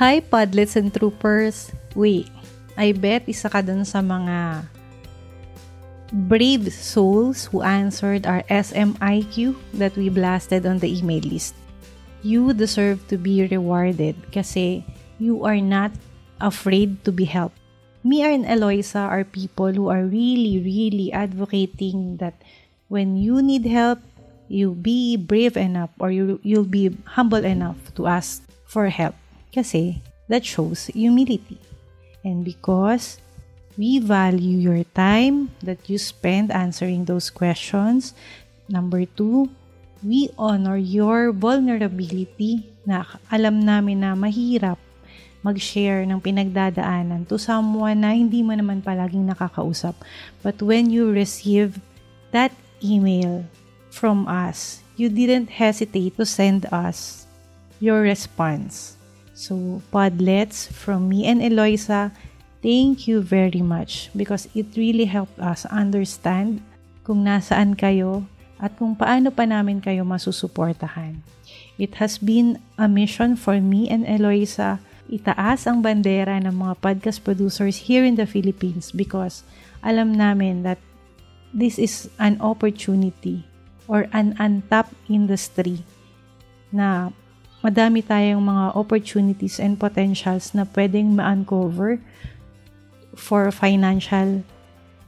Hi, Podlets and Troopers! Wait, I bet isa ka dun sa mga brave souls who answered our SMIQ that we blasted on the email list. You deserve to be rewarded kasi you are not afraid to be helped. Me and Eloisa are people who are really, really advocating that when you need help, you be brave enough or you, you'll be humble enough to ask for help. Kasi that shows humility. And because we value your time that you spend answering those questions, number two, we honor your vulnerability na alam namin na mahirap mag-share ng pinagdadaanan to someone na hindi mo naman palaging nakakausap. But when you receive that email from us, you didn't hesitate to send us your response. So, Podlets, from me and Eloisa, thank you very much because it really helped us understand kung nasaan kayo at kung paano pa namin kayo masusuportahan. It has been a mission for me and Eloisa itaas ang bandera ng mga podcast producers here in the Philippines because alam namin that this is an opportunity or an untapped industry na madami tayong mga opportunities and potentials na pwedeng ma-uncover for financial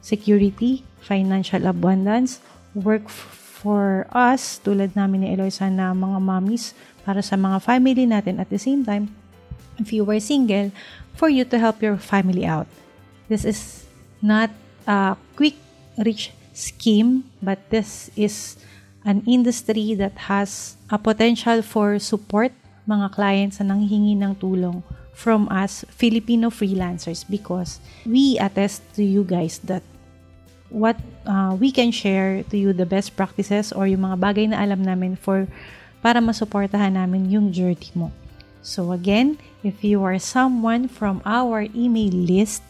security, financial abundance, work for us, tulad namin ni Eloisa na mga mommies, para sa mga family natin at the same time, if you were single, for you to help your family out. This is not a quick rich scheme, but this is an industry that has a potential for support mga clients na nanghihingi ng tulong from us Filipino freelancers because we attest to you guys that what uh, we can share to you the best practices or yung mga bagay na alam namin for para masuportahan namin yung journey mo. So again, if you are someone from our email list,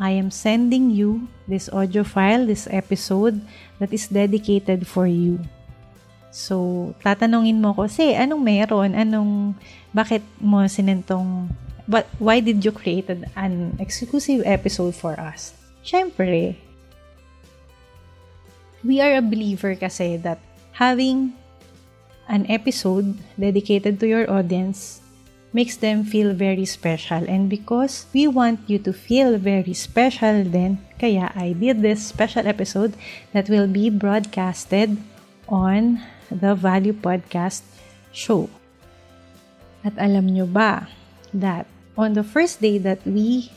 I am sending you this audio file, this episode that is dedicated for you. So, tatanungin mo ko, say, anong meron? Anong, bakit mo sinentong, but why did you create an exclusive episode for us? Siyempre, we are a believer kasi that having an episode dedicated to your audience makes them feel very special. And because we want you to feel very special then, kaya I did this special episode that will be broadcasted on the Value Podcast Show. At alam nyo ba that on the first day that we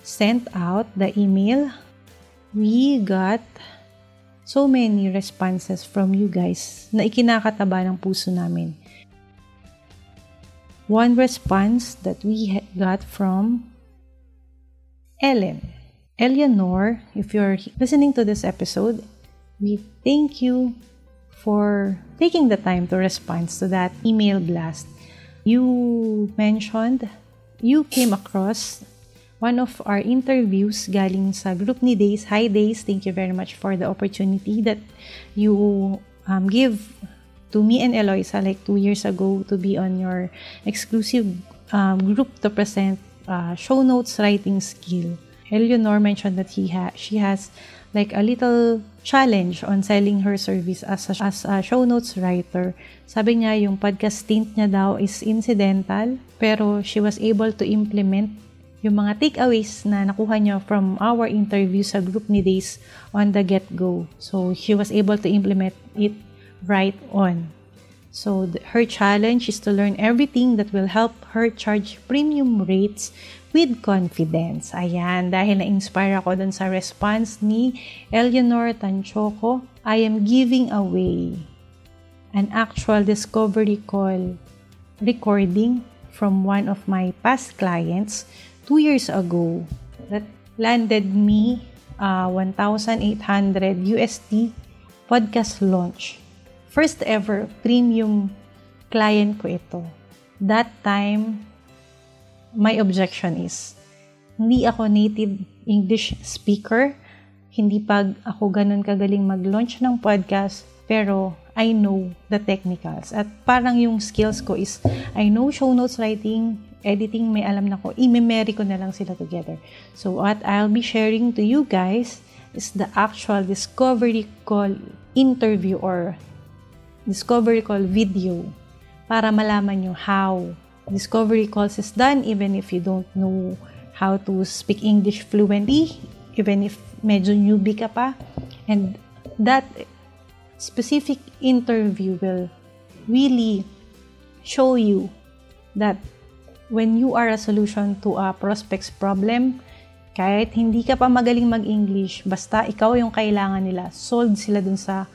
sent out the email, we got so many responses from you guys na ikinakataba ng puso namin. One response that we got from Ellen. Eleanor, if you're listening to this episode, we thank you for taking the time to respond to that email blast. You mentioned you came across one of our interviews galing sa group ni Days. Hi Days, thank you very much for the opportunity that you um, give to me and Eloisa like two years ago to be on your exclusive um, group to present uh, show notes writing skill. Eleanor mentioned that he ha- she has like a little challenge on selling her service as a, as a show notes writer. Sabi niya yung podcast stint niya daw is incidental pero she was able to implement yung mga takeaways na nakuha niya from our interview sa group ni Days on the get-go. So, she was able to implement it right on. So, the, her challenge is to learn everything that will help her charge premium rates with confidence. Ayan, dahil na-inspire ako dun sa response ni Eleanor Tanchoco, I am giving away an actual discovery call recording from one of my past clients two years ago that landed me uh, 1,800 USD podcast launch. First ever premium client ko ito. That time, my objection is, hindi ako native English speaker, hindi pag ako ganun kagaling mag-launch ng podcast, pero I know the technicals. At parang yung skills ko is, I know show notes writing, editing, may alam na ko, i-memory ko na lang sila together. So what I'll be sharing to you guys is the actual discovery call interview or discovery call video para malaman nyo how discovery calls is done even if you don't know how to speak English fluently, even if medyo newbie ka pa. And that specific interview will really show you that when you are a solution to a prospect's problem, kahit hindi ka pa magaling mag-English, basta ikaw yung kailangan nila, solve sila dun sa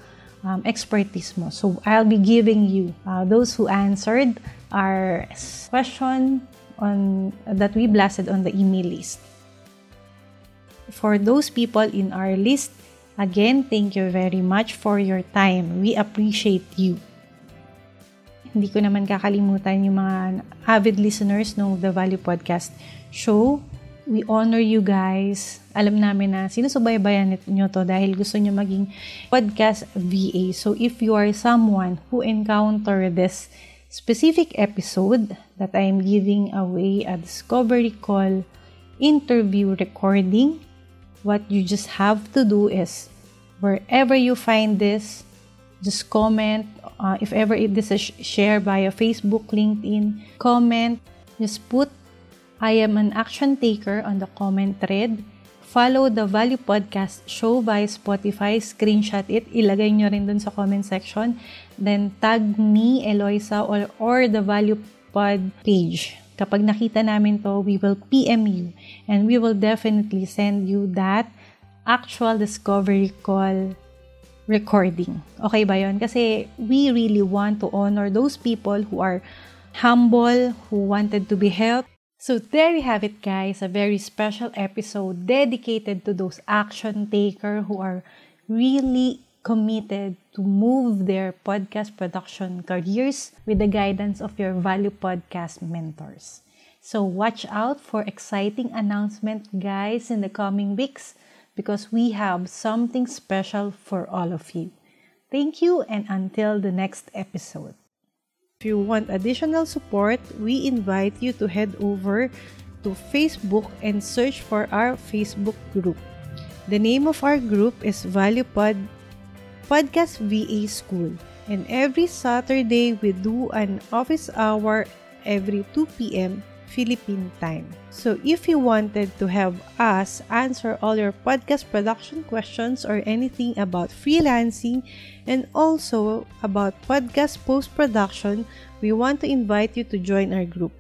um, expertise mo. So, I'll be giving you uh, those who answered our question on that we blasted on the email list. For those people in our list, again, thank you very much for your time. We appreciate you. Hindi ko naman kakalimutan yung mga avid listeners ng The Value Podcast show. We honor you guys. Alam namin na sinusubaybayan nyo to dahil gusto nyo maging podcast VA. So if you are someone who encounter this specific episode that I am giving away a discovery call interview recording, what you just have to do is wherever you find this, just comment. Uh, if ever it this is shared via Facebook, LinkedIn, comment. Just put I am an action taker on the comment thread. Follow the Value Podcast show by Spotify. Screenshot it. Ilagay nyo rin dun sa comment section. Then tag me, Eloisa, or, or the Value Pod page. Kapag nakita namin to, we will PM you and we will definitely send you that actual discovery call recording. Okay ba yon? Kasi we really want to honor those people who are humble, who wanted to be helped. So there you have it guys, a very special episode dedicated to those action taker who are really committed to move their podcast production careers with the guidance of your value podcast mentors. So watch out for exciting announcement guys in the coming weeks because we have something special for all of you. Thank you and until the next episode. If you want additional support, we invite you to head over to Facebook and search for our Facebook group. The name of our group is ValuePod Podcast VA School. And every Saturday, we do an office hour every 2 p.m. Philippine time. So if you wanted to have us answer all your podcast production questions or anything about freelancing and also about podcast post production, we want to invite you to join our group.